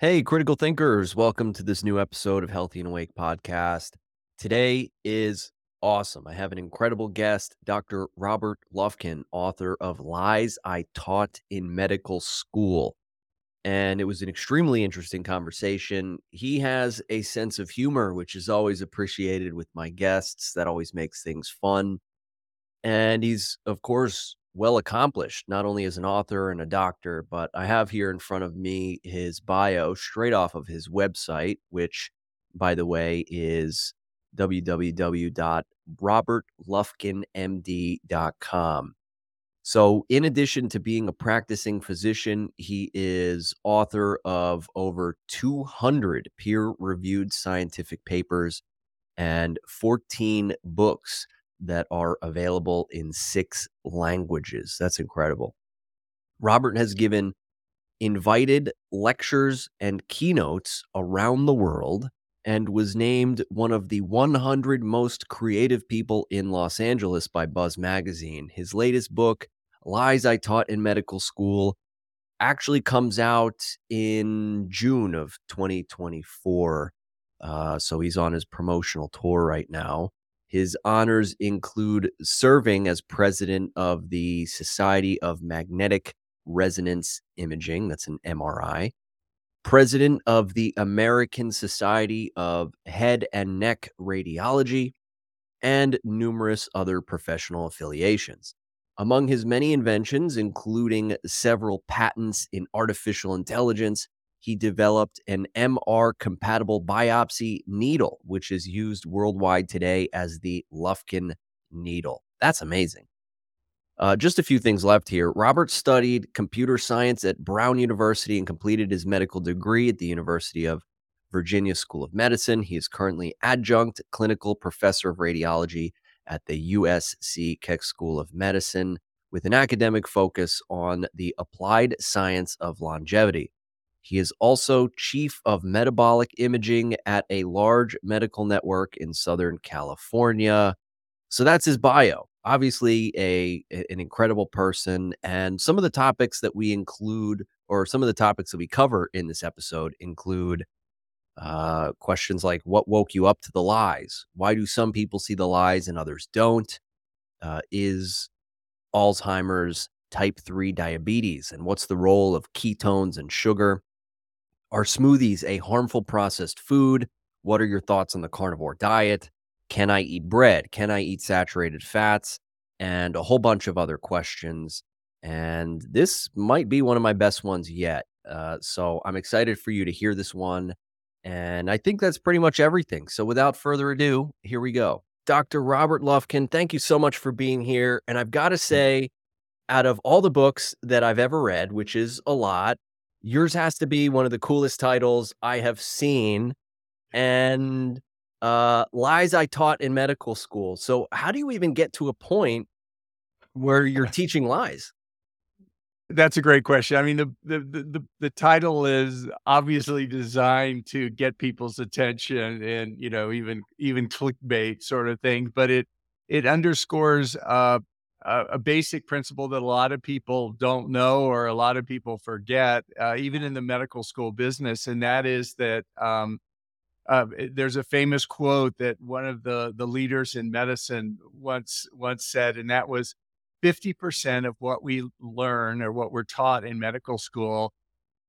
Hey, critical thinkers, welcome to this new episode of Healthy and Awake podcast. Today is awesome. I have an incredible guest, Dr. Robert Lufkin, author of Lies I Taught in Medical School. And it was an extremely interesting conversation. He has a sense of humor, which is always appreciated with my guests. That always makes things fun. And he's, of course, well accomplished, not only as an author and a doctor, but I have here in front of me his bio straight off of his website, which, by the way, is www.robertlufkinmd.com. So, in addition to being a practicing physician, he is author of over 200 peer reviewed scientific papers and 14 books that are available in six languages. That's incredible. Robert has given invited lectures and keynotes around the world and was named one of the 100 most creative people in Los Angeles by Buzz Magazine. His latest book, Lies I Taught in Medical School, actually comes out in June of 2024. Uh, so he's on his promotional tour right now. His honors include serving as president of the Society of Magnetic Resonance Imaging, that's an MRI, president of the American Society of Head and Neck Radiology, and numerous other professional affiliations. Among his many inventions, including several patents in artificial intelligence, he developed an MR compatible biopsy needle, which is used worldwide today as the Lufkin needle. That's amazing. Uh, just a few things left here. Robert studied computer science at Brown University and completed his medical degree at the University of Virginia School of Medicine. He is currently adjunct clinical professor of radiology at the USC Keck School of Medicine with an academic focus on the applied science of longevity. He is also chief of metabolic imaging at a large medical network in Southern California. So that's his bio. Obviously, a an incredible person, and some of the topics that we include, or some of the topics that we cover in this episode, include uh, questions like what woke you up to the lies? Why do some people see the lies and others don't? Uh, is Alzheimer's type 3 diabetes? And what's the role of ketones and sugar? Are smoothies a harmful processed food? What are your thoughts on the carnivore diet? Can I eat bread? Can I eat saturated fats? And a whole bunch of other questions. And this might be one of my best ones yet. Uh, so I'm excited for you to hear this one. And I think that's pretty much everything. So without further ado, here we go. Dr. Robert Lufkin, thank you so much for being here. And I've got to say, out of all the books that I've ever read, which is a lot, yours has to be one of the coolest titles I have seen. And uh, lies I taught in medical school. So, how do you even get to a point where you're teaching lies? That's a great question. I mean, the, the the the title is obviously designed to get people's attention and you know even even clickbait sort of thing, but it it underscores uh, a, a, basic principle that a lot of people don't know or a lot of people forget, uh, even in the medical school business, and that is that um, uh, there's a famous quote that one of the the leaders in medicine once once said, and that was. 50% of what we learn or what we're taught in medical school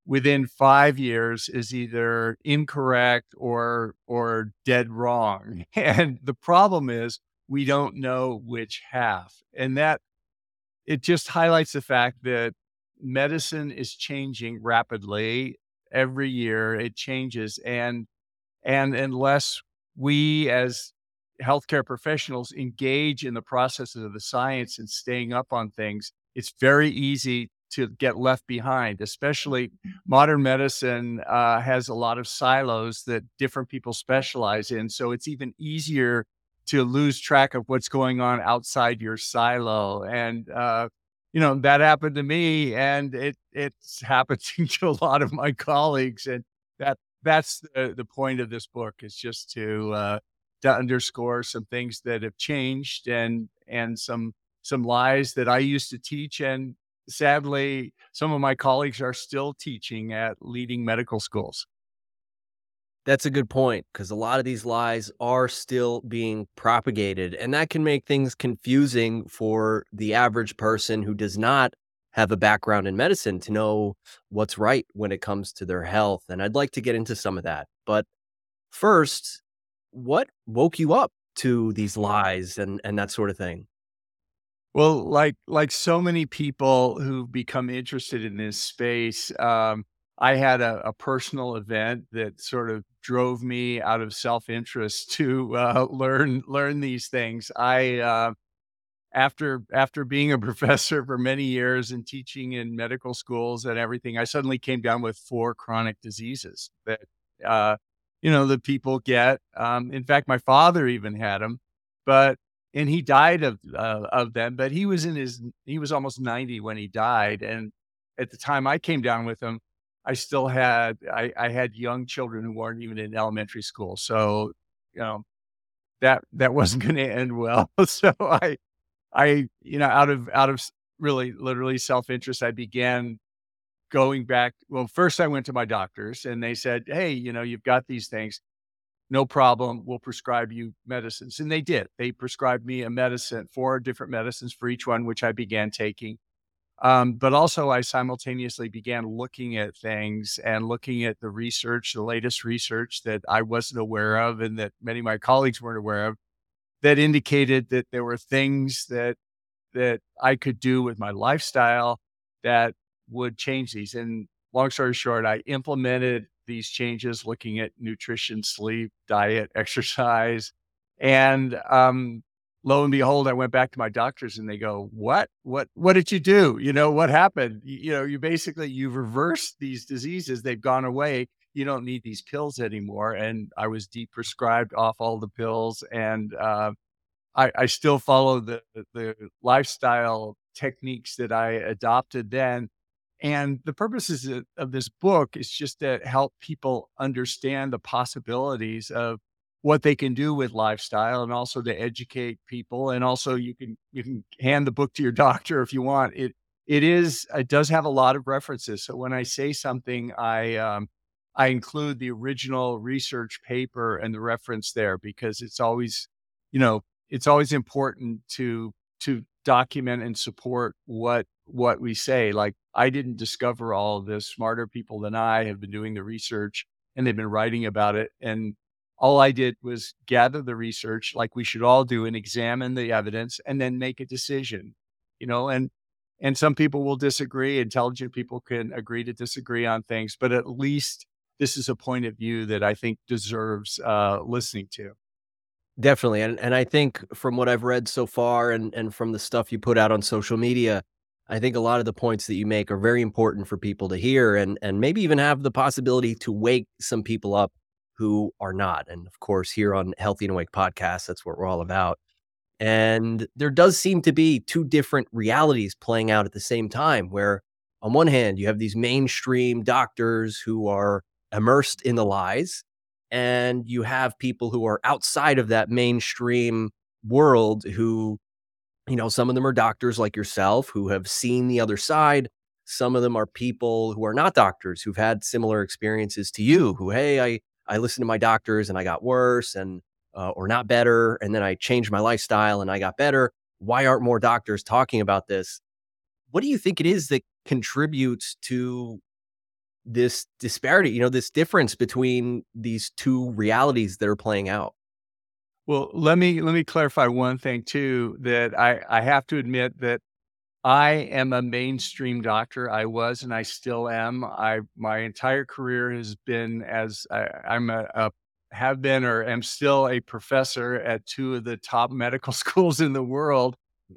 within five years is either incorrect or or dead wrong. And the problem is we don't know which half. And that it just highlights the fact that medicine is changing rapidly every year. It changes and and unless we as healthcare professionals engage in the processes of the science and staying up on things, it's very easy to get left behind, especially modern medicine uh, has a lot of silos that different people specialize in. So it's even easier to lose track of what's going on outside your silo. And, uh, you know, that happened to me and it, it's happening to a lot of my colleagues. And that, that's the, the point of this book is just to, uh, to underscore some things that have changed and, and some, some lies that I used to teach and sadly, some of my colleagues are still teaching at leading medical schools. That's a good point because a lot of these lies are still being propagated, and that can make things confusing for the average person who does not have a background in medicine to know what's right when it comes to their health. And I'd like to get into some of that. But first, what woke you up to these lies and, and that sort of thing? Well, like like so many people who've become interested in this space, um, I had a, a, personal event that sort of drove me out of self interest to uh, learn learn these things. I uh, after after being a professor for many years and teaching in medical schools and everything, I suddenly came down with four chronic diseases that uh, you know the people get. Um, in fact, my father even had them, but and he died of uh, of them. But he was in his he was almost ninety when he died, and at the time I came down with him, I still had I, I had young children who weren't even in elementary school, so you know that that wasn't going to end well. so I I, you know, out of out of really literally self-interest, I began going back. Well, first I went to my doctors and they said, Hey, you know, you've got these things. No problem. We'll prescribe you medicines. And they did. They prescribed me a medicine, four different medicines for each one, which I began taking. Um, but also, I simultaneously began looking at things and looking at the research, the latest research that I wasn't aware of and that many of my colleagues weren't aware of that indicated that there were things that that I could do with my lifestyle that would change these. And long story short, I implemented these changes looking at nutrition, sleep, diet, exercise. And um, lo and behold, I went back to my doctors and they go, What? What what did you do? You know, what happened? You, you know, you basically you've reversed these diseases, they've gone away. You don't need these pills anymore. And I was deprescribed off all the pills and uh, I, I still follow the the lifestyle techniques that I adopted then. And the purposes of this book is just to help people understand the possibilities of what they can do with lifestyle and also to educate people. And also you can you can hand the book to your doctor if you want. It it is it does have a lot of references. So when I say something, I um, I include the original research paper and the reference there because it's always, you know, it's always important to to document and support what what we say. Like I didn't discover all this. Smarter people than I have been doing the research and they've been writing about it. And all I did was gather the research like we should all do and examine the evidence and then make a decision. You know, and and some people will disagree. Intelligent people can agree to disagree on things, but at least this is a point of view that I think deserves uh, listening to. Definitely. And and I think from what I've read so far and and from the stuff you put out on social media, I think a lot of the points that you make are very important for people to hear and and maybe even have the possibility to wake some people up who are not. And of course, here on Healthy and Awake podcast, that's what we're all about. And there does seem to be two different realities playing out at the same time where on one hand, you have these mainstream doctors who are immersed in the lies and you have people who are outside of that mainstream world who you know some of them are doctors like yourself who have seen the other side some of them are people who are not doctors who've had similar experiences to you who hey i i listened to my doctors and i got worse and uh, or not better and then i changed my lifestyle and i got better why aren't more doctors talking about this what do you think it is that contributes to this disparity, you know, this difference between these two realities that are playing out. Well, let me let me clarify one thing too that I I have to admit that I am a mainstream doctor. I was and I still am. I my entire career has been as I, am a, a have been or am still a professor at two of the top medical schools in the world.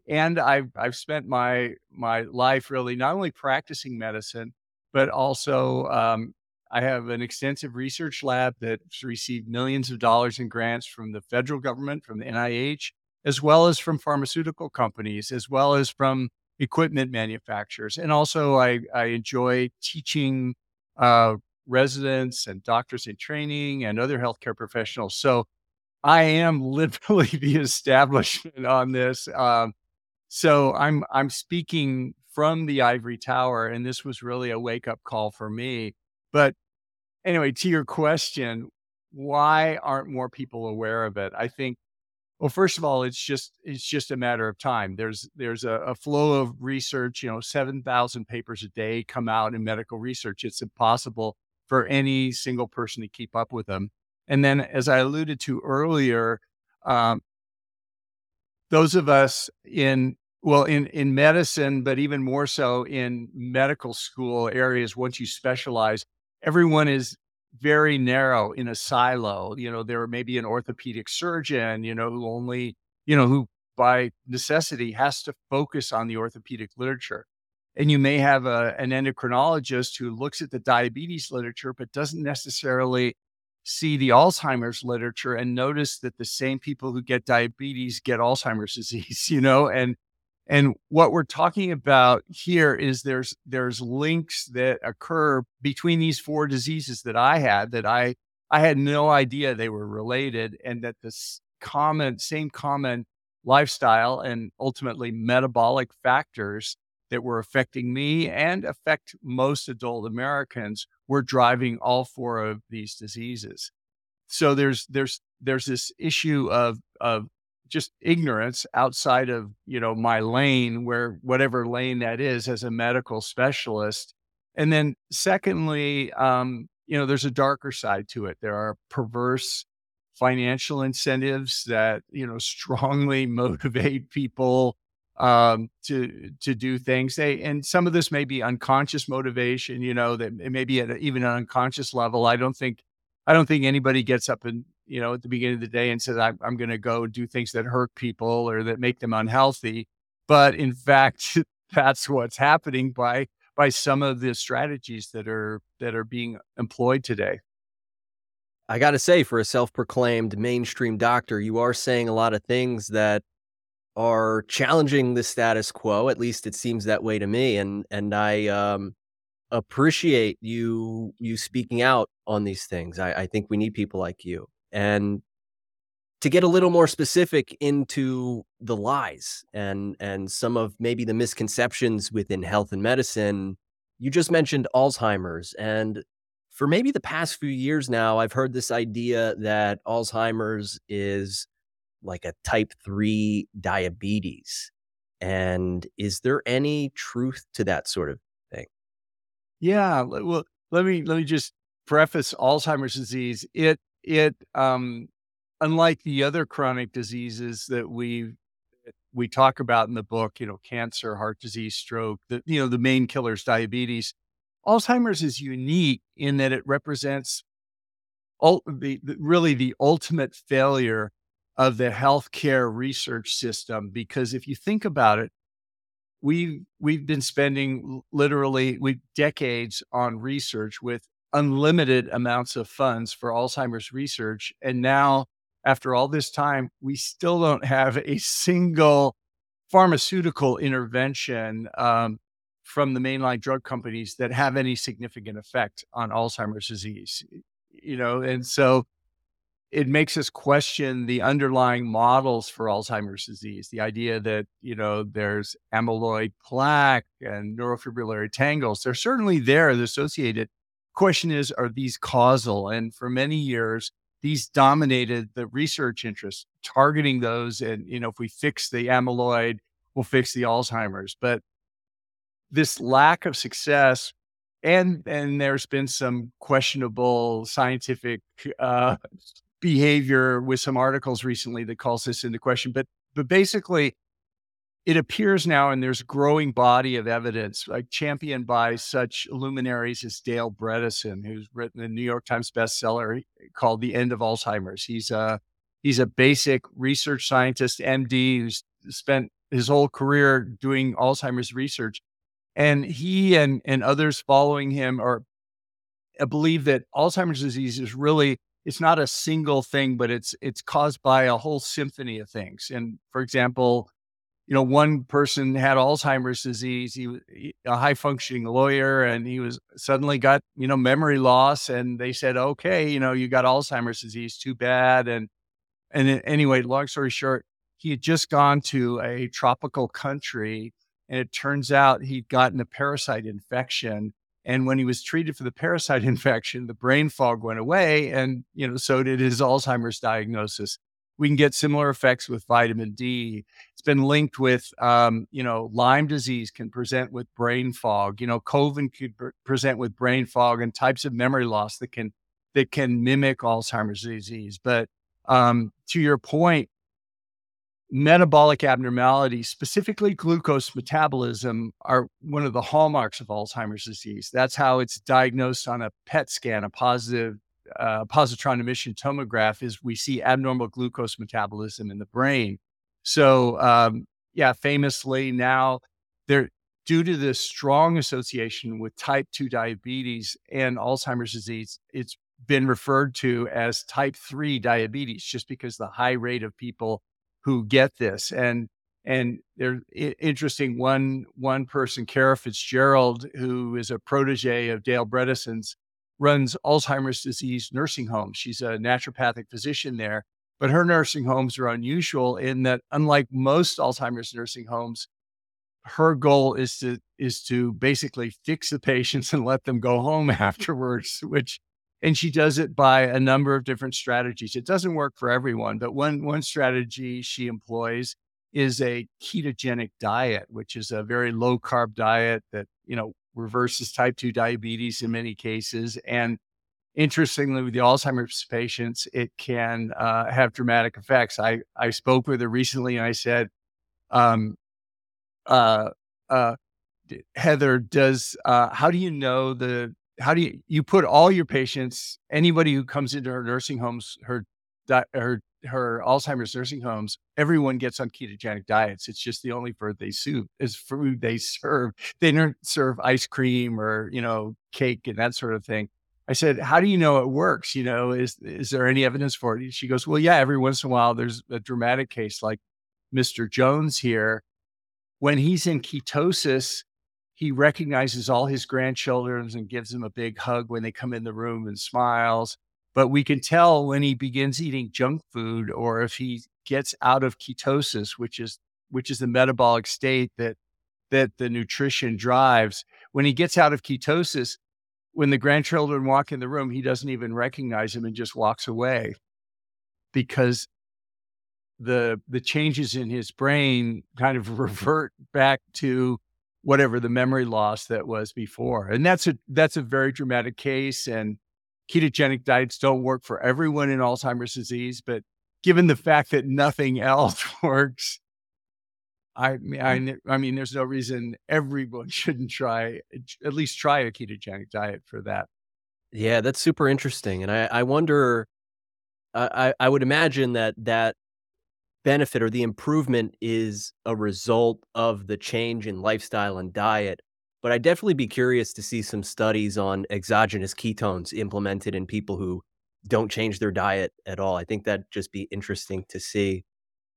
And I've I've spent my my life really not only practicing medicine, but also um, I have an extensive research lab that's received millions of dollars in grants from the federal government, from the NIH, as well as from pharmaceutical companies, as well as from equipment manufacturers. And also, I, I enjoy teaching uh, residents and doctors in training and other healthcare professionals. So I am literally the establishment on this. Um, so I'm I'm speaking from the ivory tower. And this was really a wake up call for me. But anyway, to your question, why aren't more people aware of it? I think well, first of all, it's just it's just a matter of time. There's there's a, a flow of research. You know, seven thousand papers a day come out in medical research. It's impossible for any single person to keep up with them. And then, as I alluded to earlier, um, those of us in well in in medicine, but even more so in medical school areas, once you specialize, everyone is very narrow in a silo. You know, there may be an orthopedic surgeon, you know, who only, you know, who by necessity has to focus on the orthopedic literature. And you may have a, an endocrinologist who looks at the diabetes literature, but doesn't necessarily see the Alzheimer's literature and notice that the same people who get diabetes get Alzheimer's disease, you know, and and what we're talking about here is there's there's links that occur between these four diseases that I had that I I had no idea they were related and that this common same common lifestyle and ultimately metabolic factors that were affecting me and affect most adult Americans were driving all four of these diseases. So there's there's there's this issue of of just ignorance outside of you know my lane where whatever lane that is as a medical specialist. And then secondly um, you know there's a darker side to it. There are perverse financial incentives that you know strongly motivate people um, to to do things. They and some of this may be unconscious motivation you know that it may be at a, even an unconscious level. I don't think i don't think anybody gets up and you know, at the beginning of the day and says, I'm, I'm going to go do things that hurt people or that make them unhealthy. But in fact, that's what's happening by by some of the strategies that are that are being employed today. I got to say, for a self-proclaimed mainstream doctor, you are saying a lot of things that are challenging the status quo. At least it seems that way to me, and and I um, appreciate you you speaking out on these things. I, I think we need people like you. And to get a little more specific into the lies and and some of maybe the misconceptions within health and medicine, you just mentioned Alzheimer's and for maybe the past few years now, I've heard this idea that Alzheimer's is like a type 3 diabetes. And is there any truth to that sort of thing? Yeah, well, let me let me just preface Alzheimer's disease. It it um unlike the other chronic diseases that we we talk about in the book, you know, cancer, heart disease, stroke, the you know, the main killers, diabetes. Alzheimer's is unique in that it represents ul- the, the really the ultimate failure of the healthcare research system because if you think about it, we've we've been spending literally we decades on research with unlimited amounts of funds for Alzheimer's research. And now, after all this time, we still don't have a single pharmaceutical intervention um, from the mainline drug companies that have any significant effect on Alzheimer's disease. You know, and so it makes us question the underlying models for Alzheimer's disease. The idea that, you know, there's amyloid plaque and neurofibrillary tangles, they're certainly there, they're associated question is, are these causal? And for many years, these dominated the research interest, targeting those. And, you know, if we fix the amyloid, we'll fix the Alzheimer's. But this lack of success, and and there's been some questionable scientific uh, behavior with some articles recently that calls this into question. But but basically, it appears now, and there's growing body of evidence, like championed by such luminaries as Dale Bredesen, who's written a New York Times bestseller called "The End of Alzheimer's." He's a he's a basic research scientist, MD, who's spent his whole career doing Alzheimer's research, and he and and others following him are uh, believe that Alzheimer's disease is really it's not a single thing, but it's it's caused by a whole symphony of things. And for example, you know, one person had Alzheimer's disease. He was a high functioning lawyer and he was suddenly got, you know, memory loss. And they said, okay, you know, you got Alzheimer's disease, too bad. And, and anyway, long story short, he had just gone to a tropical country And it turns out he'd gotten a parasite infection. And when he was treated for the parasite infection, the brain fog went away. And, you know, so did his Alzheimer's diagnosis. We can get similar effects with vitamin D. It's been linked with, um, you know, Lyme disease can present with brain fog. You know, COVID could pre- present with brain fog and types of memory loss that can that can mimic Alzheimer's disease. But um, to your point, metabolic abnormalities, specifically glucose metabolism, are one of the hallmarks of Alzheimer's disease. That's how it's diagnosed on a PET scan, a positive uh, positron emission tomograph, is we see abnormal glucose metabolism in the brain. So, um, yeah, famously now, there due to this strong association with type 2 diabetes and Alzheimer's disease, it's been referred to as type 3 diabetes just because the high rate of people who get this and and they're interesting one one person Kara Fitzgerald who is a protege of Dale Bredesen's runs Alzheimer's disease nursing homes she's a naturopathic physician there but her nursing homes are unusual in that unlike most Alzheimer's nursing homes her goal is to is to basically fix the patients and let them go home afterwards which and she does it by a number of different strategies. It doesn't work for everyone, but one one strategy she employs is a ketogenic diet, which is a very low carb diet that, you know, reverses type 2 diabetes in many cases and interestingly with the alzheimer's patients it can uh, have dramatic effects. I i spoke with her recently and i said um uh uh heather does uh how do you know the how do you you put all your patients, anybody who comes into her nursing homes, her her her Alzheimer's nursing homes, everyone gets on ketogenic diets. It's just the only food they serve is food they serve. They don't serve ice cream or you know cake and that sort of thing. I said, "How do you know it works? You know, is is there any evidence for it?" She goes, "Well, yeah. Every once in a while, there's a dramatic case like Mr. Jones here. When he's in ketosis, he recognizes all his grandchildren and gives them a big hug when they come in the room and smiles. But we can tell when he begins eating junk food or if he gets out of ketosis, which is which is the metabolic state that that the nutrition drives. When he gets out of ketosis, when the grandchildren walk in the room, he doesn't even recognize them and just walks away because the the changes in his brain kind of revert back to whatever the memory loss that was before. And that's a that's a very dramatic case and ketogenic diets don't work for everyone in Alzheimer's disease, but given the fact that nothing else works, I mean, I, mm. I mean, there's no reason everyone shouldn't try at least try a ketogenic diet for that. Yeah, that's super interesting, and I, I wonder. I, I would imagine that that benefit or the improvement is a result of the change in lifestyle and diet. But I'd definitely be curious to see some studies on exogenous ketones implemented in people who don't change their diet at all. I think that'd just be interesting to see.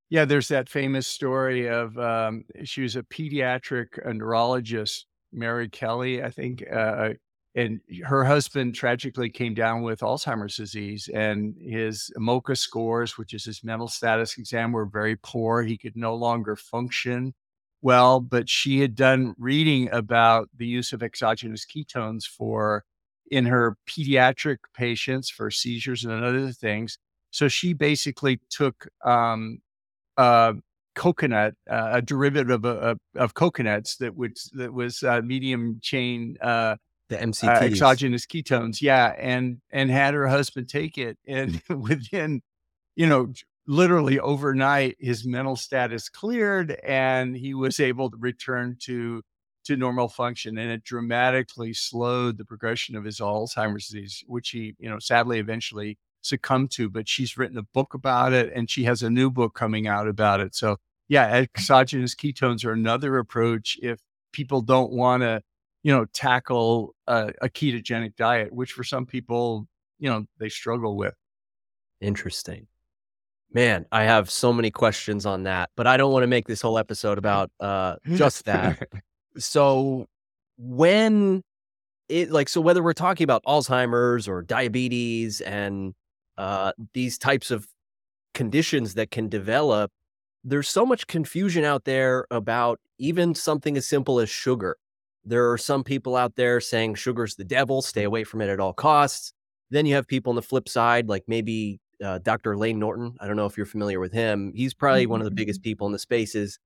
Yeah, there's that famous story of um, she was a pediatric neurologist, Mary Kelly, I think, uh, and her husband tragically came down with Alzheimer's disease, and his MoCA scores, which is his mental status exam, were very poor. He could no longer function well, but she had done reading about the use of exogenous ketones for in her pediatric patients for seizures and other things. So she basically took um, uh, coconut, uh, a derivative of, of, of, coconuts that would that was uh, medium chain uh, the MCT uh, exogenous ketones, yeah, and and had her husband take it, and within, you know, literally overnight, his mental status cleared, and he was able to return to to normal function, and it dramatically slowed the progression of his Alzheimer's disease, which he, you know, sadly eventually succumbed to. But she's written a book about it, and she has a new book coming out about it. So, yeah, exogenous ketones are another approach if people don't want to you know, tackle a, a ketogenic diet, which for some people, you know, they struggle with. Interesting. Man, I have so many questions on that, but I don't want to make this whole episode about uh, just that. so, when it like, so whether we're talking about Alzheimer's or diabetes and uh, these types of conditions that can develop, there's so much confusion out there about even something as simple as sugar. There are some people out there saying sugar's the devil, stay away from it at all costs. Then you have people on the flip side, like maybe uh, Dr. Layne Norton. I don't know if you're familiar with him. He's probably one of the biggest people in the space. Is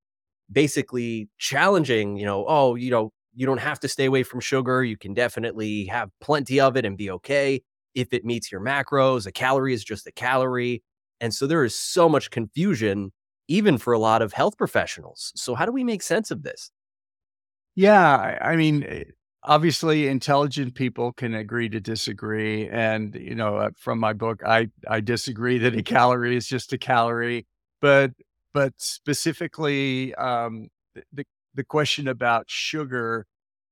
basically challenging, you know, oh, you know, you don't have to stay away from sugar. You can definitely have plenty of it and be okay if it meets your macros. A calorie is just a calorie. And so there is so much confusion, even for a lot of health professionals. So, how do we make sense of this? Yeah, I I mean, eh, obviously, intelligent people can agree to disagree, and you know, uh, from my book, I I disagree that a calorie is just a calorie, but but specifically, um, the the the question about sugar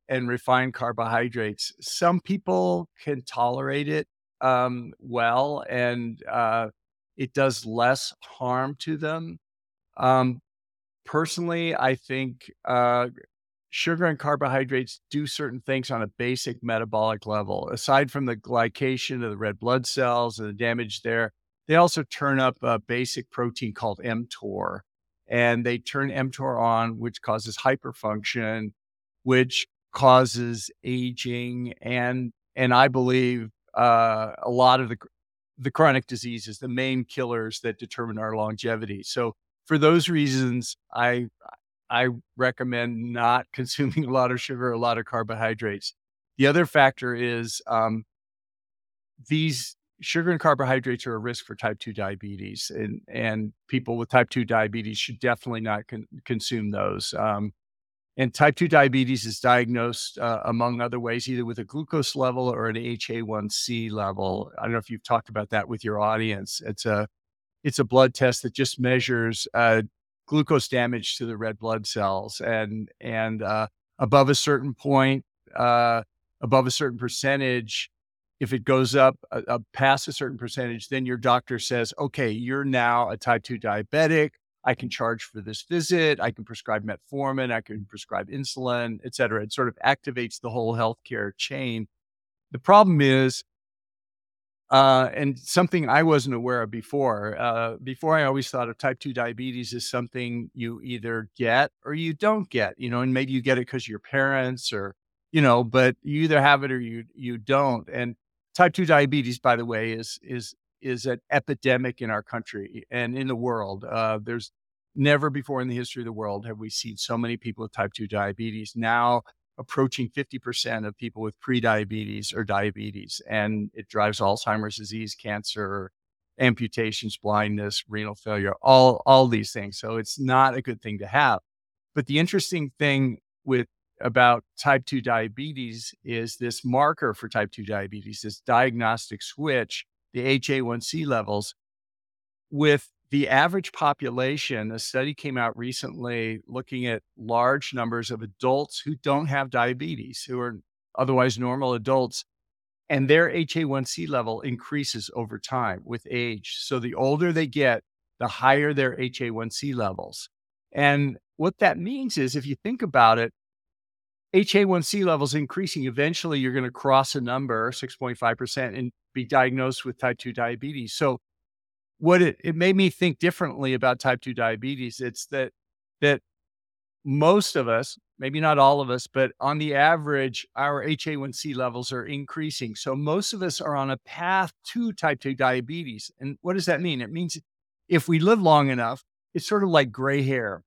and refined carbohydrates, some people can tolerate it um, well, and uh, it does less harm to them. Um, personally, I think uh, sugar and carbohydrates do certain things on a basic metabolic level. Aside from the glycation of the red blood cells and the damage there, they also turn up a basic protein called mTOR. And they turn mTOR on, which causes hyperfunction, which causes aging, and and I believe uh, a lot of the the chronic diseases, the main killers that determine our longevity. So for those reasons, I I recommend not consuming a lot of sugar, a lot of carbohydrates. The other factor is um, these sugar and carbohydrates are a risk for type 2 diabetes, and, and people with type 2 diabetes should definitely not con- consume those. Um, and type 2 diabetes is diagnosed, uh, among other ways, either with a glucose level or an HA1C level. I don't know if you've talked about that with your audience. It's a it's a blood test that just measures uh, glucose damage to the red blood cells and and uh, above a certain point uh, above a certain percentage if it goes up uh, past a certain percentage then your doctor says okay you're now a type 2 diabetic. I can charge for this visit. I can prescribe metformin. I can prescribe insulin et cetera. It sort of activates the whole healthcare chain. The problem is uh, and something I wasn't aware of before. Uh, before, I always thought of type 2 diabetes as something you either get or you don't get, you know, and maybe you get it because your parents or, you know, but you either have it or you you don't. And type 2 diabetes, by the way, is is is an epidemic in our country and in the world. Uh, there's never before in the history of the world have we seen so many people with type 2 diabetes. Now approaching 50% of people with prediabetes or diabetes, and it drives Alzheimer's disease, cancer, amputations, blindness, renal failure, all, all these things. So it's not a good thing to have. But the interesting thing with about type 2 diabetes is this marker for type 2 diabetes, this diagnostic switch, the HA1C levels, with the average population, a study came out recently looking at large numbers of adults who don't have diabetes, who are otherwise normal adults, and their HA1C level increases over time with age. So the older they get, the higher their HA1C levels. And what that means is if you think about it, HA1C levels increasing, eventually you're going to cross a number, 6.5%, and be diagnosed with type 2 diabetes. So what it, it made me think differently about type 2 diabetes it's that that most of us maybe not all of us but on the average our ha1c levels are increasing. So most of us are on a path to type 2 diabetes. And what does that mean? It means if we live long enough it's sort of like gray hair.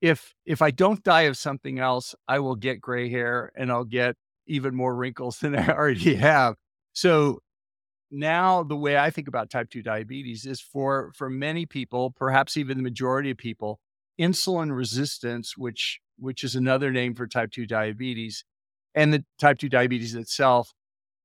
If if i don't die of something else i will get gray hair and i'll get even more wrinkles than i already have. So now the way I think about type 2 diabetes is for for many people, perhaps even the majority of people, insulin resistance, which which is another name for type 2 diabetes, and the type 2 diabetes itself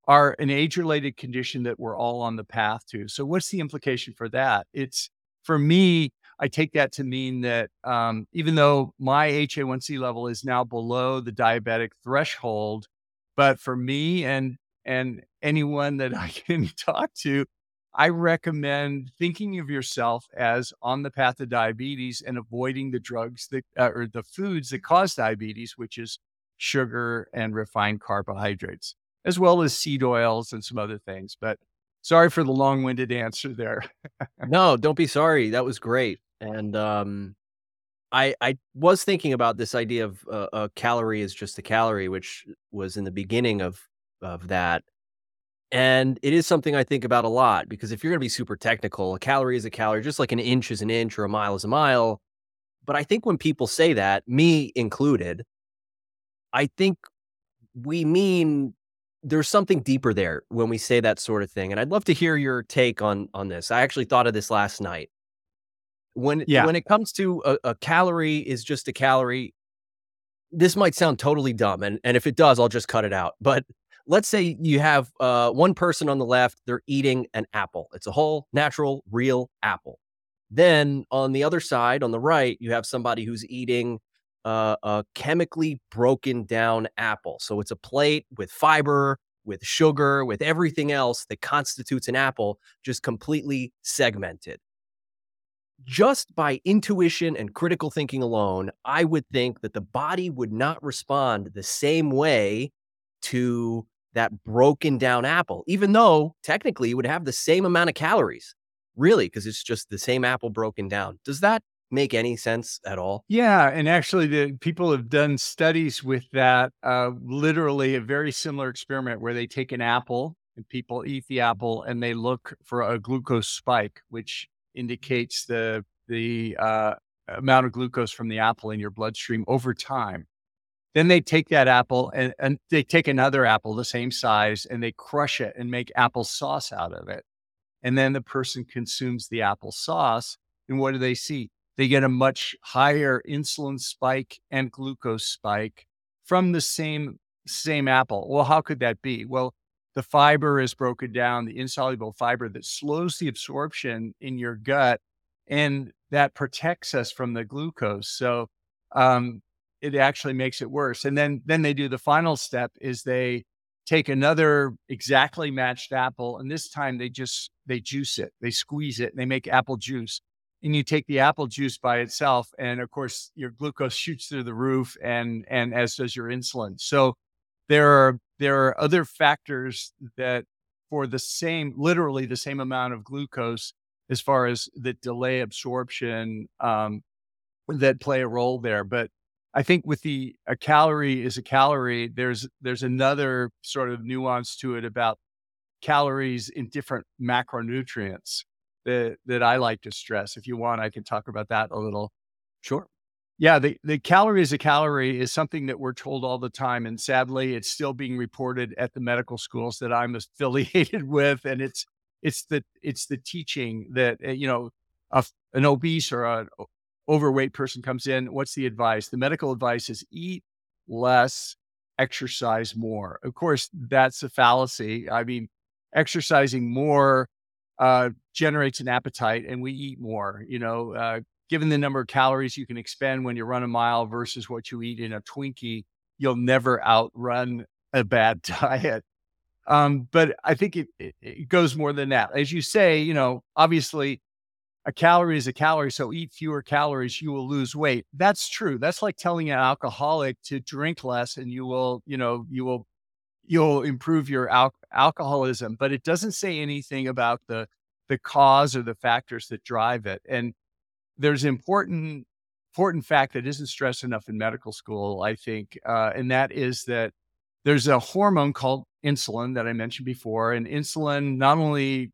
are an age-related condition that we're all on the path to. So what's the implication for that? It's for me, I take that to mean that um, even though my HA1C level is now below the diabetic threshold, but for me and and anyone that I can talk to, I recommend thinking of yourself as on the path of diabetes and avoiding the drugs that uh, or the foods that cause diabetes, which is sugar and refined carbohydrates, as well as seed oils and some other things. But sorry for the long-winded answer there. no, don't be sorry. That was great. And um, I I was thinking about this idea of uh, a calorie is just a calorie, which was in the beginning of of that. And it is something I think about a lot because if you're going to be super technical, a calorie is a calorie, just like an inch is an inch or a mile is a mile. But I think when people say that, me included, I think we mean there's something deeper there when we say that sort of thing. And I'd love to hear your take on on this. I actually thought of this last night. When Yeah. when it comes to a, a calorie is just a calorie, this might sound totally dumb, and and if it does, I'll just cut it out. But let's say you have uh, one person on the left, they're eating an apple. It's a whole, natural, real apple. Then on the other side, on the right, you have somebody who's eating uh, a chemically broken down apple. So it's a plate with fiber, with sugar, with everything else that constitutes an apple, just completely segmented just by intuition and critical thinking alone, I would think that the body would not respond the same way to that broken down apple, even though technically it would have the same amount of calories, really, because it's just the same apple broken down. Does that make any sense at all? Yeah, and actually, the people have done studies with that. Uh, literally, a very similar experiment where they take an apple and people eat the apple and they look for a glucose spike, which indicates the the uh, amount of glucose from the apple in your bloodstream over time. Then they take that apple and, and they take another apple the same size and they crush it and make apple sauce out of it. And then the person consumes the apple sauce. And what do they see? They get a much higher insulin spike and glucose spike from the same same apple. Well, how could that be? Well, the fiber is broken down, the insoluble fiber that slows the absorption in your gut and that protects us from the glucose. So um, it actually makes it worse. And then then they do the final step is they take another exactly matched apple and this time they just they juice it, they squeeze it, and they make apple juice. And you take the apple juice by itself, and of course your glucose shoots through the roof, and and as does your insulin. So there are there are other factors that for the same literally the same amount of glucose as far as the delay absorption um, that play a role there but i think with the a calorie is a calorie there's there's another sort of nuance to it about calories in different macronutrients that that i like to stress if you want i can talk about that a little Sure. yeah, the, the calorie is a calorie is something that we're told all the time. And sadly, it's still being reported at the medical schools that I'm affiliated with. And it's it's the it's the teaching that uh, you know a, an obese or an overweight person comes in. What's the advice? The medical advice is eat less, exercise more. Of course, that's a fallacy. I mean, exercising more uh, generates an appetite, and we eat more. You know, uh, given the number of calories you can expend when you run a mile versus what you eat in a Twinkie, you'll never outrun a bad diet. Um, but I think it, it, goes more than that. As you say, you know, obviously a calorie is a calorie. So eat fewer calories, you will lose weight. That's true. That's like telling an alcoholic to drink less and you will, you know, you will, you'll improve your al- alcoholism, but it doesn't say anything about the, the cause or the factors that drive it. And there's important important fact that isn't stressed enough in medical school, I think, uh, and that is that there's a hormone called insulin that I mentioned before, and insulin not only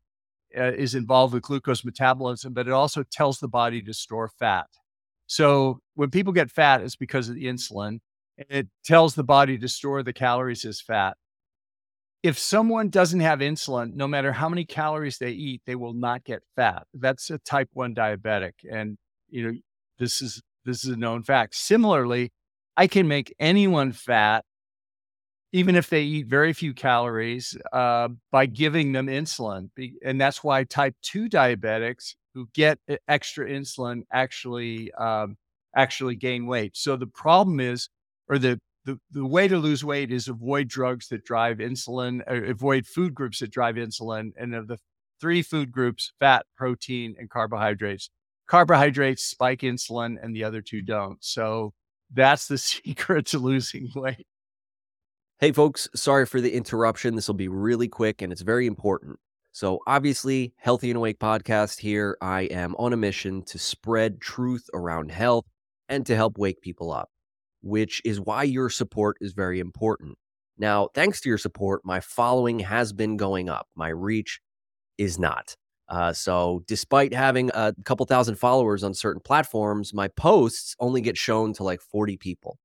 uh, is involved with glucose metabolism, but it also tells the body to store fat. So when people get fat, it's because of the insulin. It tells the body to store the calories as fat. If someone doesn't have insulin, no matter how many calories they eat, they will not get fat. That's a type 1 diabetic and you know this is this is a known fact. Similarly, I can make anyone fat even if they eat very few calories uh, by giving them insulin. And that's why type 2 diabetics who get extra insulin actually um, actually gain weight. So the problem is or the the, the way to lose weight is avoid drugs that drive insulin, avoid food groups that drive insulin. And of the three food groups, fat, protein, and carbohydrates, carbohydrates spike insulin and the other two don't. So that's the secret to losing weight. Hey, folks, sorry for the interruption. This will be really quick and it's very important. So, obviously, Healthy and Awake podcast here. I am on a mission to spread truth around health and to help wake people up, which is why your support is very important. Now, thanks to your support, my following has been going up. My reach is not. Uh, so, despite having a couple thousand followers on certain platforms, my posts only get shown to like 40 people.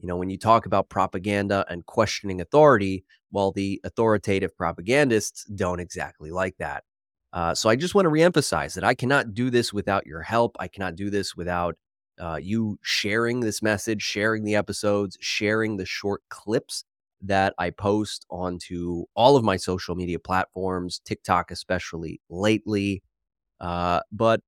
You know, when you talk about propaganda and questioning authority, well, the authoritative propagandists don't exactly like that. Uh, so I just want to reemphasize that I cannot do this without your help. I cannot do this without uh, you sharing this message, sharing the episodes, sharing the short clips that I post onto all of my social media platforms, TikTok, especially lately. Uh, but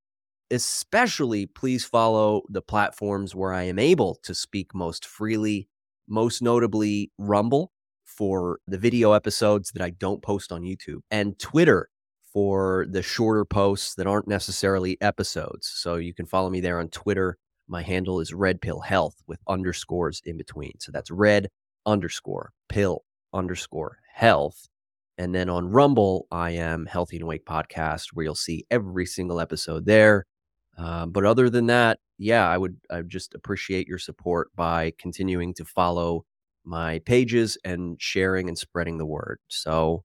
especially, please follow the platforms where I am able to speak most freely, most notably Rumble for the video episodes that I don't post on YouTube, and Twitter for the shorter posts that aren't necessarily episodes. So you can follow me there on Twitter. My handle is Red Pill Health with underscores in between. So that's Red underscore Pill underscore Health. And then on Rumble, I am Healthy and Awake Podcast, where you'll see every single episode there. Uh, but other than that, yeah, I would I would just appreciate your support by continuing to follow my pages and sharing and spreading the word. So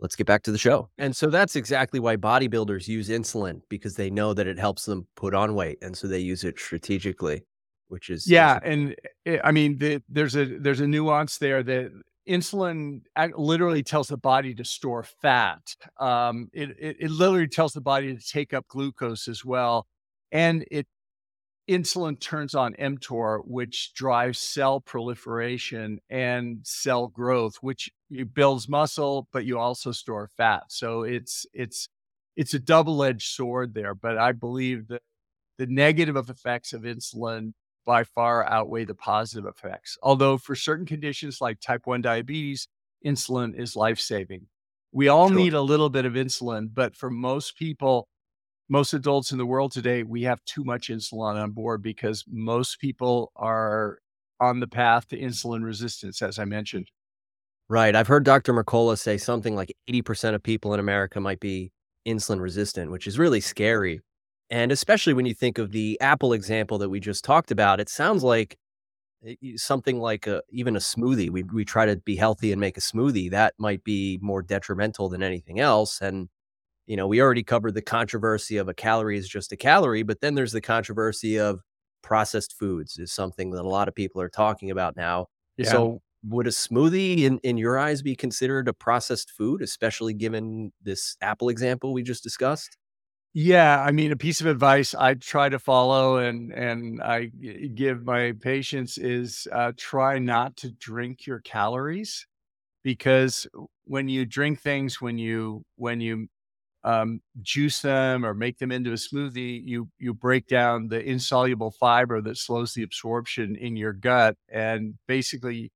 let's get back to the show. And so that's exactly why bodybuilders use insulin because they know that it helps them put on weight, and so they use it strategically, which is yeah. And it, I mean, the, there's a there's a nuance there that insulin literally tells the body to store fat. Um, it, it it literally tells the body to take up glucose as well, and it insulin turns on mTOR, which drives cell proliferation and cell growth, which builds muscle, but you also store fat. So it's it's it's a double-edged sword there. But I believe that the negative effects of insulin by far outweigh the positive effects. Although for certain conditions like type 1 diabetes, insulin is life-saving. We all Sure. need a little bit of insulin, but for most people, most adults in the world today, we have too much insulin on board because most people are on the path to insulin resistance, as I mentioned. right. I've heard Dr. Mercola say something like 80% of people in America might be insulin resistant, which is really scary. And especially when you think of the Apple example that we just talked about, it sounds like eh, something like a, even a smoothie. We, we try to be healthy and make a smoothie. That might be more detrimental than anything else. And you know, we already covered the controversy of a calorie is just a calorie, but then there's the controversy of processed foods is something that a lot of people are talking about now. So would a smoothie in, in your eyes be considered a processed food, especially given this Apple example we just discussed? Yeah, I mean, a piece of advice I try to follow and and I give my patients is uh, try not to drink your calories because when you drink things, when you when you um, juice them or make them into a smoothie, you you break down the insoluble fiber that slows the absorption in your gut, and basically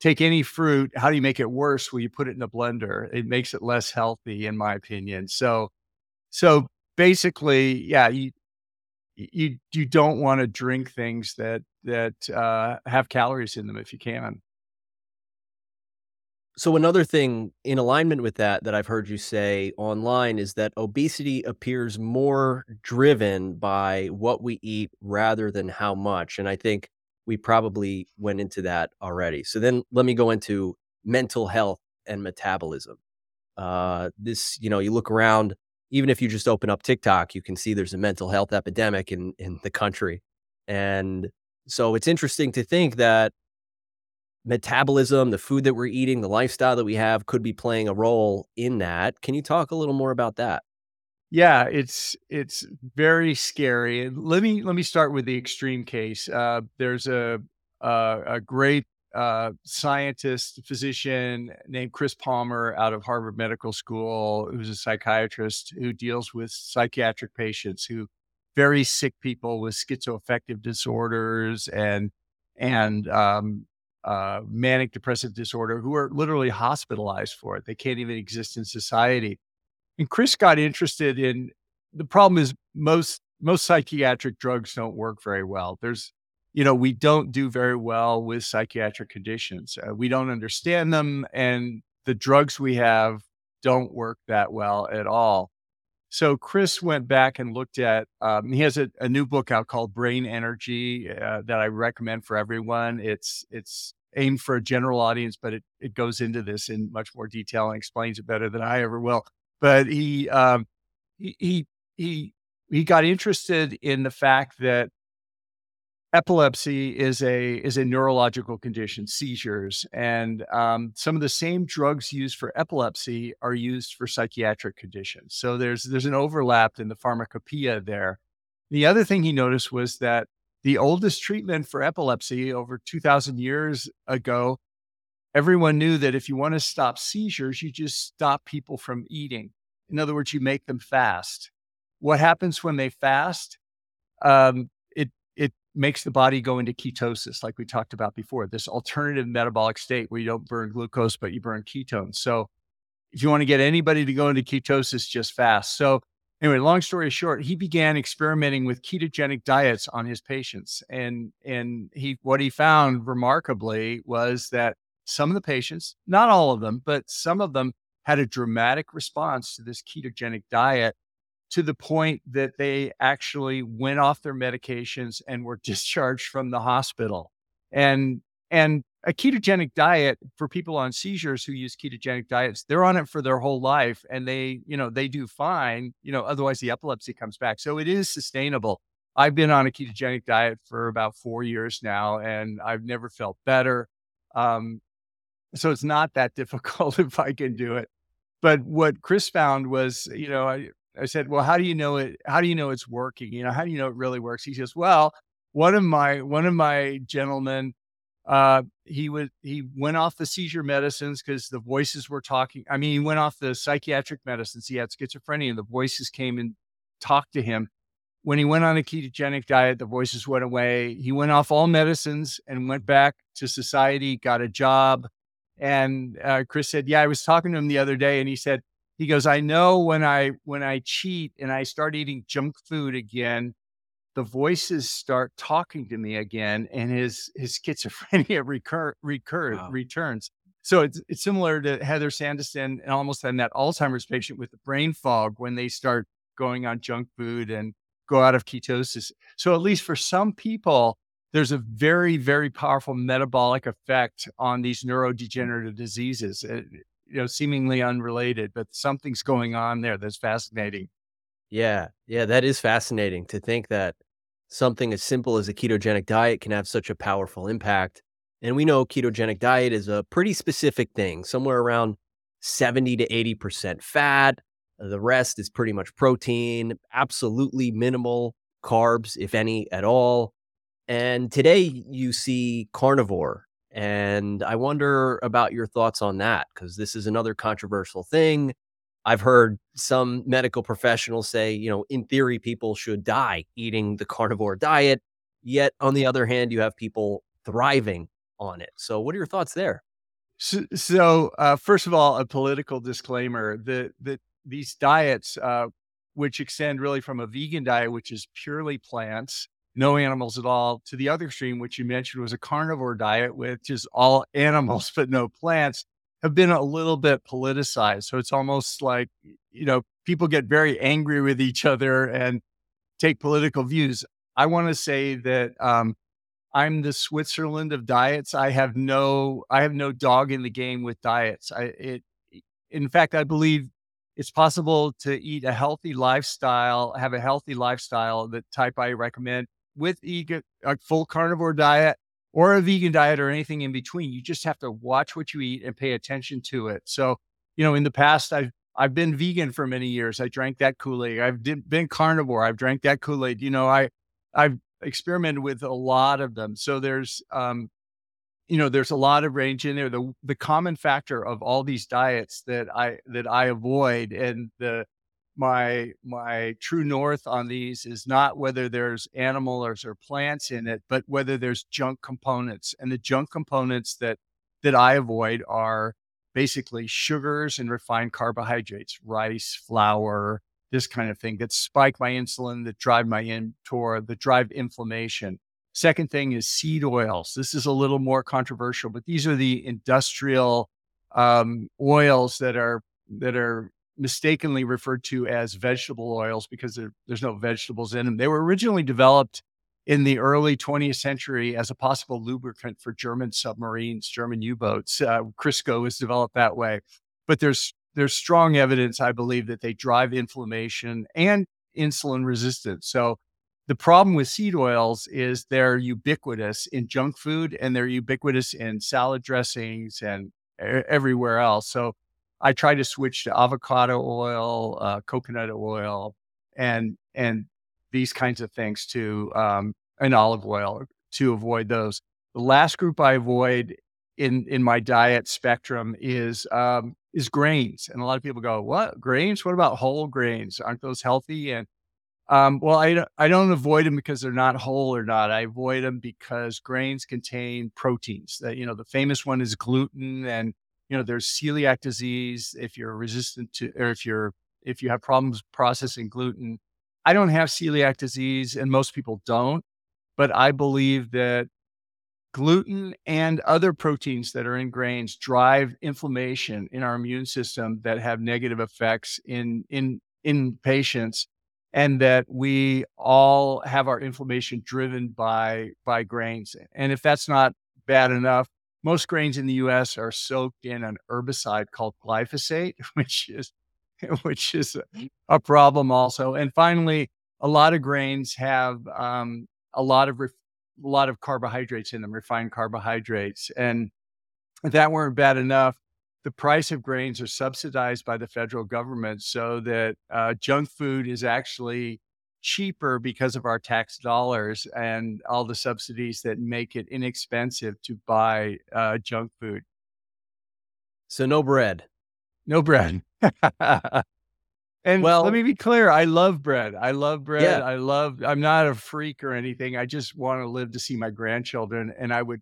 take any fruit. How do you make it worse? Well, you put it in a blender. It makes it less healthy, in my opinion. So so basically, yeah, you you you don't want to drink things that that uh, have calories in them if you can. So another thing in alignment with that that I've heard you say online is that obesity appears more driven by what we eat rather than how much. And I think we probably went into that already. So then let me go into mental health and metabolism. Uh, this, you know, you look around, even if you just open up TikTok, you can see there's a mental health epidemic in in the country. And so it's interesting to think that metabolism, the food that we're eating, the lifestyle that we have could be playing a role in that. Can you talk a little more about that? Yeah, it's it's very scary. And let me let me start with the extreme case. Uh, there's a a, a great uh, scientist, physician named Chris Palmer out of Harvard Medical School, who's a psychiatrist who deals with psychiatric patients who very sick people with schizoaffective disorders and and um, uh, manic depressive disorder who are literally hospitalized for it. They can't even exist in society and Chris got interested in the problem is most most psychiatric drugs don't work very well. There's you know, we don't do very well with psychiatric conditions. Uh, we don't understand them and the drugs we have don't work that well at all. So Chris went back and looked at. Um, he has a, a, new book out called Brain Energy uh, that I recommend for everyone. It's it's aimed for a general audience, but it it goes into this in much more detail and explains it better than I ever will. But he um, he he he he got interested in the fact that epilepsy is a is a neurological condition, seizures, and um, some of the same drugs used for epilepsy are used for psychiatric conditions. So there's there's an overlap in the pharmacopoeia there. The other thing he noticed was that the oldest treatment for epilepsy over 2,000 years ago, everyone knew that if you want to stop seizures, you just stop people from eating. In other words, you make them fast. What happens when they fast? Um, makes the body go into ketosis, like we talked about before, this alternative metabolic state where you don't burn glucose, but you burn ketones. So, if you want to get anybody to go into ketosis, just fast. So, anyway, long story short, he began experimenting with ketogenic diets on his patients, and and he what he found remarkably was that some of the patients, not all of them, but some of them had a dramatic response to this ketogenic diet to the point that they actually went off their medications and were discharged from the hospital. And and a ketogenic diet for people on seizures who use ketogenic diets, they're on it for their whole life and they, you know, they do fine, you know, otherwise the epilepsy comes back. So it is sustainable. I've been on a ketogenic diet for about 4 years now and I've never felt better. Um, so it's not that difficult if I can do it. But what Chris found was, you know, I, I said, "Well, how do you know it? How do you know it's working? You know, how do you know it really works?" He says, "Well, one of my one of my gentlemen, uh, he would he went off the seizure medicines because the voices were talking. I mean, he went off the psychiatric medicines. He had schizophrenia, and the voices came and talked to him. When he went on a ketogenic diet, the voices went away. He went off all medicines and went back to society, got a job." And uh, Chris said, "Yeah, I was talking to him the other day, and he said." He goes, I know when I when I cheat and I start eating junk food again, the voices start talking to me again, and his his schizophrenia recur recur wow. returns. So it's it's similar to Heather Sandison and almost in that Alzheimer's patient with the brain fog when they start going on junk food and go out of ketosis. So at least for some people, there's a very very powerful metabolic effect on these neurodegenerative diseases. You know, seemingly unrelated, but something's going on there that's fascinating. Yeah. Yeah. That is fascinating to think that something as simple as a ketogenic diet can have such a powerful impact. And we know ketogenic diet is a pretty specific thing, somewhere around 70 to 80% fat. The rest is pretty much protein, absolutely minimal carbs, if any at all. And today you see carnivore and I wonder about your thoughts on that because this is another controversial thing. I've heard some medical professionals say, you know, in theory, people should die eating the carnivore diet. Yet, on the other hand, you have people thriving on it. So, what are your thoughts there? So, so uh, first of all, a political disclaimer that that these diets, uh, which extend really from a vegan diet, which is purely plants, no animals at all, to the other extreme, which you mentioned was a carnivore diet, which is all animals but no plants, have been a little bit politicized. So it's almost like, you know, people get very angry with each other and take political views. I want to say that um, I'm the Switzerland of diets. I have no, I have no dog in the game with diets. I, it, in fact, I believe it's possible to eat a healthy lifestyle, have a healthy lifestyle, the type I recommend, with a full carnivore diet or a vegan diet or anything in between. You just have to watch what you eat and pay attention to it. So, you know, in the past, I've I've been vegan for many years. I drank that Kool Aid. I've did, been carnivore. I've drank that Kool Aid. You know, I I've experimented with a lot of them. So there's um, you know, there's a lot of range in there. The the common factor of all these diets that I that I avoid and the my my true north on these is not whether there's animals or plants in it, but whether there's junk components. And the junk components that that I avoid are basically sugars and refined carbohydrates, rice, flour, this kind of thing that spike my insulin, that drive my mTOR, that drive inflammation. Second thing is seed oils. This is a little more controversial, but these are the industrial um, oils that are that are mistakenly referred to as vegetable oils because there's no vegetables in them. They were originally developed in the early 20th century as a possible lubricant for German submarines, German U-boats. Uh, Crisco was developed that way, but there's there's strong evidence, I believe, that they drive inflammation and insulin resistance. So the problem with seed oils is they're ubiquitous in junk food and they're ubiquitous in salad dressings and everywhere else. So I try to switch to avocado oil, uh, coconut oil, and and these kinds of things to um, and olive oil to avoid those. The last group I avoid in in my diet spectrum is um, is grains, and a lot of people go, "What grains? What about whole grains? Aren't those healthy?" And um, well, I I don't avoid them because they're not whole or not. I avoid them because grains contain proteins. That you know, the famous one is gluten, and you know, there's celiac disease if you're resistant to, or if you're if you have problems processing gluten. I don't have celiac disease, and most people don't but I believe that gluten and other proteins that are in grains drive inflammation in our immune system that have negative effects in in in patients and that we all have our inflammation driven by by grains and if that's not bad enough most grains in the US are soaked in an herbicide called glyphosate which is which is a problem also and finally a lot of grains have um, a lot of ref- a lot of carbohydrates in them, refined carbohydrates. And if that weren't bad enough, the price of grains are subsidized by the federal government so that uh, junk food is actually cheaper because of our tax dollars and all the subsidies that make it inexpensive to buy uh, junk food. So no bread. No bread. And well, let me be clear. I love bread. I love bread. Yeah. I love, I'm not a freak or anything. I just want to live to see my grandchildren. And I would,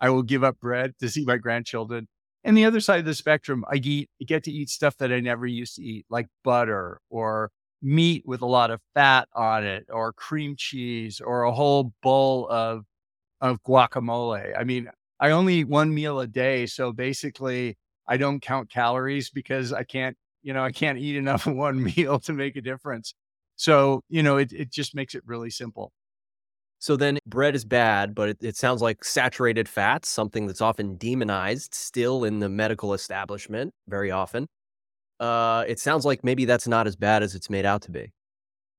I will give up bread to see my grandchildren. And the other side of the spectrum, I eat, I get to eat stuff that I never used to eat, like butter or meat with a lot of fat on it, or cream cheese, or a whole bowl of, of guacamole. I mean, I only eat one meal a day. So basically, I don't count calories because I can't you know, I can't eat enough in one meal to make a difference. So, you know, it, it just makes it really simple. So then bread is bad, but it, it, sounds like saturated fats, something that's often demonized still in the medical establishment very often. Uh, it sounds like maybe that's not as bad as it's made out to be.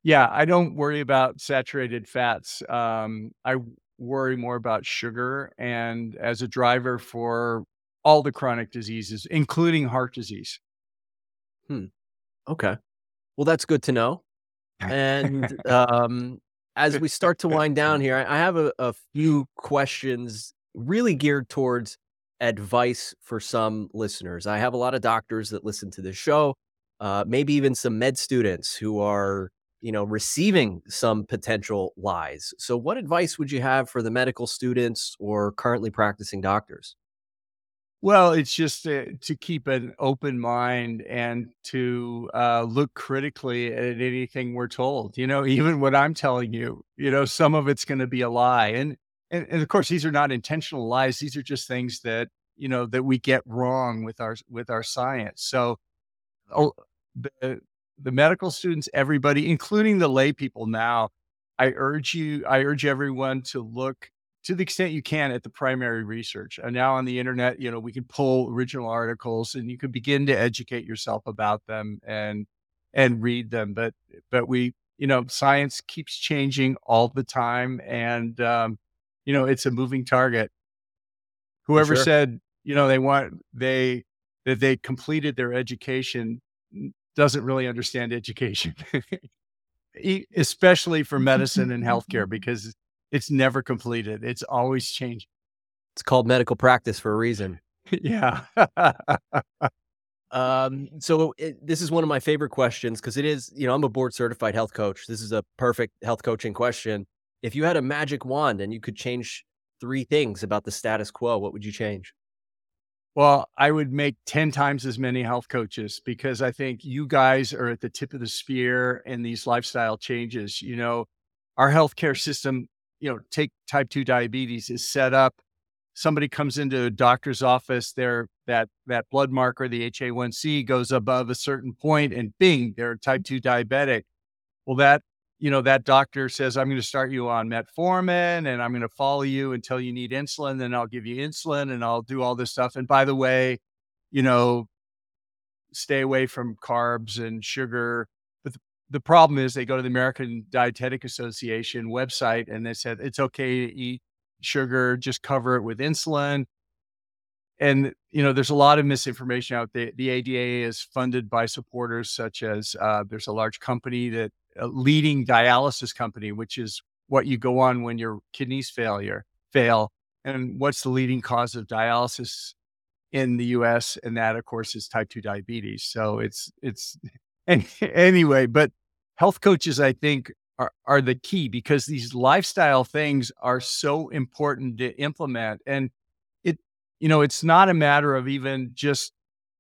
Yeah, I don't worry about saturated fats. Um, I worry more about sugar and as a driver for all the chronic diseases, including heart disease. Hmm. Okay. Well, that's good to know. And um, as we start to wind down here, I have a, a few questions really geared towards advice for some listeners. I have a lot of doctors that listen to this show, uh, maybe even some med students who are, you know, receiving some potential lies. So, what advice would you have for the medical students or currently practicing doctors? Well, it's just to, to keep an open mind and to uh, look critically at anything we're told. You know, even what I'm telling you, you know, some of it's going to be a lie, and, and and of course these are not intentional lies. These are just things that you know that we get wrong with our with our science. So, the the medical students, everybody, including the lay people now, I urge you, I urge everyone to look to the extent you can at the primary research. And now on the internet, you know, we can pull original articles and you can begin to educate yourself about them and and read them. But but we, you know, science keeps changing all the time and um, you know, it's a moving target. Whoever sure. said, you know, they want they that they completed their education doesn't really understand education. especially for medicine and healthcare because it's never completed. It's always changing. It's called medical practice for a reason. yeah. um, so it, this is one of my favorite questions because it is, you know, I'm a board certified health coach. This is a perfect health coaching question. If you had a magic wand and you could change three things about the status quo, what would you change? Well, I would make 10 times as many health coaches because I think you guys are at the tip of the spear in these lifestyle changes. You know, our healthcare system you know, take type 2 diabetes is set up somebody comes into a doctor's office, there that that blood marker, the HA1C, goes above a certain point, and bing, they're type two diabetic. Well, that you know that doctor says, I'm going to start you on metformin, and I'm going to follow you until you need insulin. Then I'll give you insulin, and I'll do all this stuff. And by the way, you know, stay away from carbs and sugar. But the, the problem is, they go to the American Dietetic Association website, and they said it's okay to eat sugar, just cover it with insulin. And you know, there's a lot of misinformation out there. The ADA is funded by supporters such as uh, there's a large company that a leading dialysis company, which is what you go on when your kidneys failure fail. And what's the leading cause of dialysis in the US? And that, of course, is type 2 diabetes. So it's it's anyway, but health coaches, I think, are, are the key because these lifestyle things are so important to implement. And it, you know, it's not a matter of even just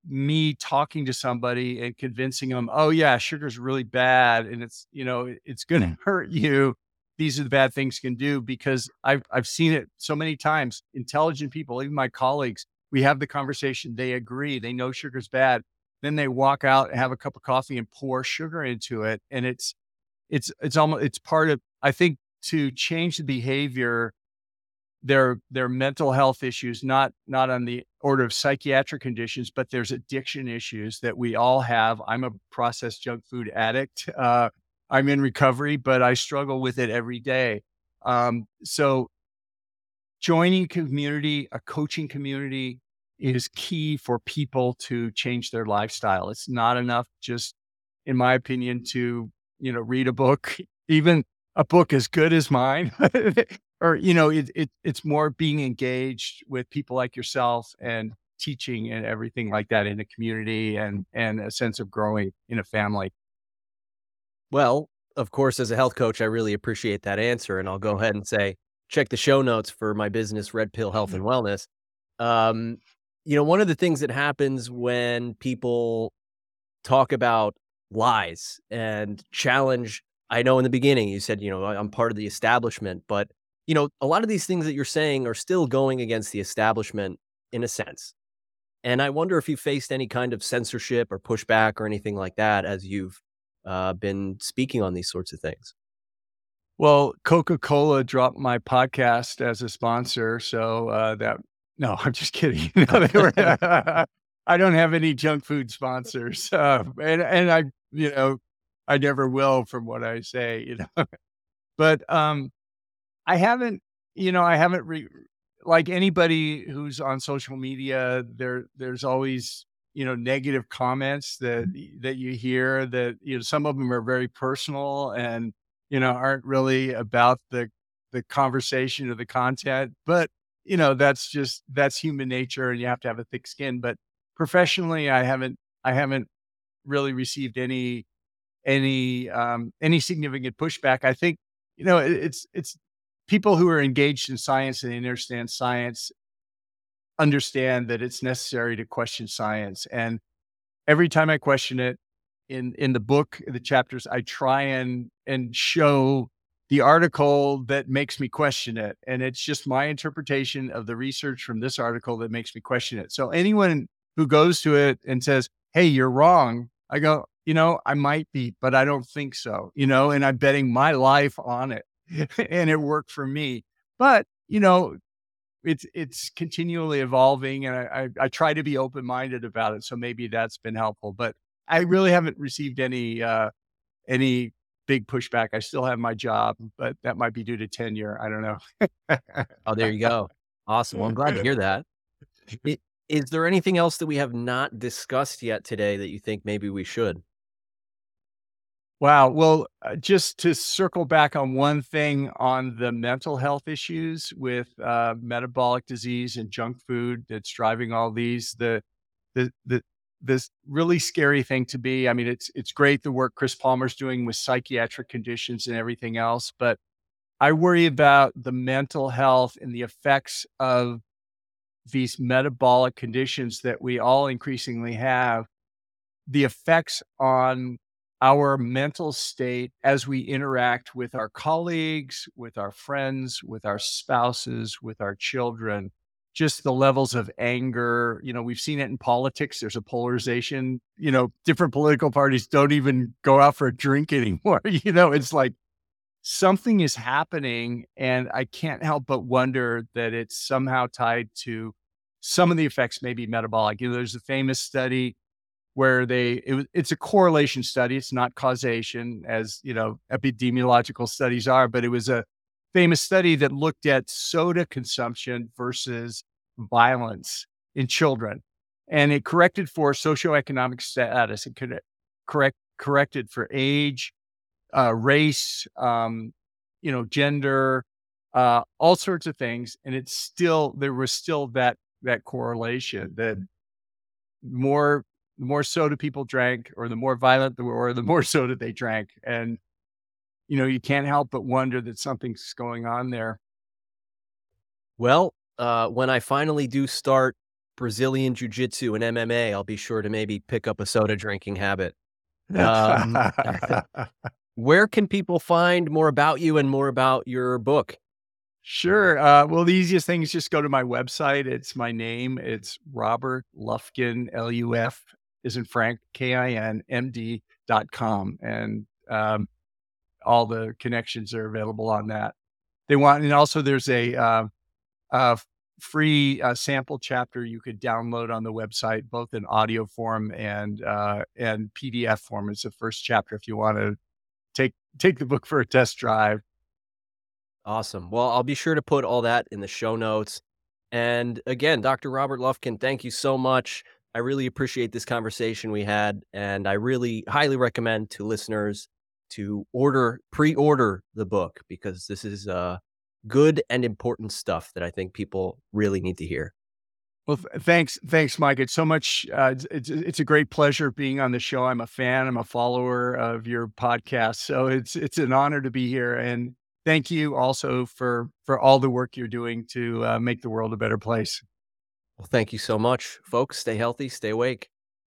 me talking to somebody and convincing them, oh yeah, sugar's really bad and it's, you know, it's going mm. to hurt you. These are the bad things can do because I've I've seen it so many times. Intelligent people, even my colleagues, we have the conversation, they agree, they know sugar's bad. Then they walk out and have a cup of coffee and pour sugar into it. And it's it's it's almost it's part of I think to change the behavior, their their mental health issues, not not on the order of psychiatric conditions, but there's addiction issues that we all have. I'm a processed junk food addict. Uh, I'm in recovery, but I struggle with it every day. Um, so joining community, a coaching community is key for people to change their lifestyle. It's not enough just, in my opinion, to you know, read a book, even a book as good as mine, or you know, it, it it's more being engaged with people like yourself and teaching and everything like that in a community and and a sense of growing in a family. Well, of course, as a health coach, I really appreciate that answer, and I'll go ahead and say check the show notes for my business, Red Pill Health and Wellness. Um, you know, one of the things that happens when people talk about lies and challenge. I know in the beginning you said, you know, I'm part of the establishment, but you know, a lot of these things that you're saying are still going against the establishment in a sense. And I wonder if you faced any kind of censorship or pushback or anything like that as you've uh, been speaking on these sorts of things. Well, Coca Cola dropped my podcast as a sponsor, so uh, that no, I'm just kidding. no, were, I don't have any junk food sponsors, uh, and and I you know, I never will from what I say, you know. but um I haven't, you know, I haven't re- like anybody who's on social media, there there's always, you know, negative comments that that you hear that you know some of them are very personal and you know aren't really about the the conversation or the content, but you know, that's just that's human nature and you have to have a thick skin, but professionally I haven't I haven't really received any any um, any significant pushback. I think you know it, it's it's people who are engaged in science and understand science understand that it's necessary to question science. And every time I question it in in the book, the chapters, I try and and show the article that makes me question it. And it's just my interpretation of the research from this article that makes me question it. So anyone who goes to it and says, Hey, you're wrong. I go, you know, I might be, but I don't think so, you know, and I'm betting my life on it and it worked for me. But, you know, it's it's continually evolving and I, I, I try to be open minded about it. So maybe that's been helpful. But I really haven't received any uh any big pushback. I still have my job, but that might be due to tenure. I don't know. oh, there you go. Awesome. Well, I'm glad to hear that. Is there anything else that we have not discussed yet today that you think maybe we should? Wow. Well, uh, just to circle back on one thing on the mental health issues with uh, metabolic disease and junk food that's driving all these, the the the this really scary thing to be. I mean, it's it's great the work Chris Palmer's doing with psychiatric conditions and everything else, but I worry about the mental health and the effects of these metabolic conditions that we all increasingly have, the effects on our mental state as we interact with our colleagues, with our friends, with our spouses, with our children. just the levels of anger. You know, we've seen it in politics. There's a polarization. You know, different political parties don't even go out for a drink anymore. You know, it's like something is happening. And I can't help but wonder that it's somehow tied to some of the effects, maybe metabolic. You know, there's a famous study where they it, it's a correlation study it's not causation as you know epidemiological studies are but it was a famous study that looked at soda consumption versus violence in children and it corrected for socioeconomic status it could correct corrected for age uh, race um, you know gender uh, all sorts of things and it's still there was still that that correlation that more the more soda people drank, or the more violent, the, or the more soda they drank. And, you know, you can't help but wonder that something's going on there. Well, uh, when I finally do start Brazilian Jiu Jitsu and MMA, I'll be sure to maybe pick up a soda drinking habit. Um, where can people find more about you and more about your book? Sure. Uh, well, the easiest thing is just go to my website. It's my name. It's Robert Lufkin, L U F isn't Frank, K I N M D dot com. And um, all the connections are available on that. They want, and also there's a, uh, a free uh, sample chapter you could download on the website, both in audio form and uh, and PDF form. It's the first chapter if you want to take take the book for a test drive. Awesome. Well, I'll be sure to put all that in the show notes. And again, Dr. Robert Lufkin, thank you so much I really appreciate this conversation we had, and I really highly recommend to listeners to order pre-order the book because this is uh, good and important stuff that I think people really need to hear. Well, thanks, thanks, Mike. It's so much. Uh, it's it's a great pleasure being on the show. I'm a fan. I'm a follower of your podcast, so it's it's an honor to be here. And thank you also for for all the work you're doing to uh, make the world a better place. Well, thank you so much, folks. Stay healthy, stay awake.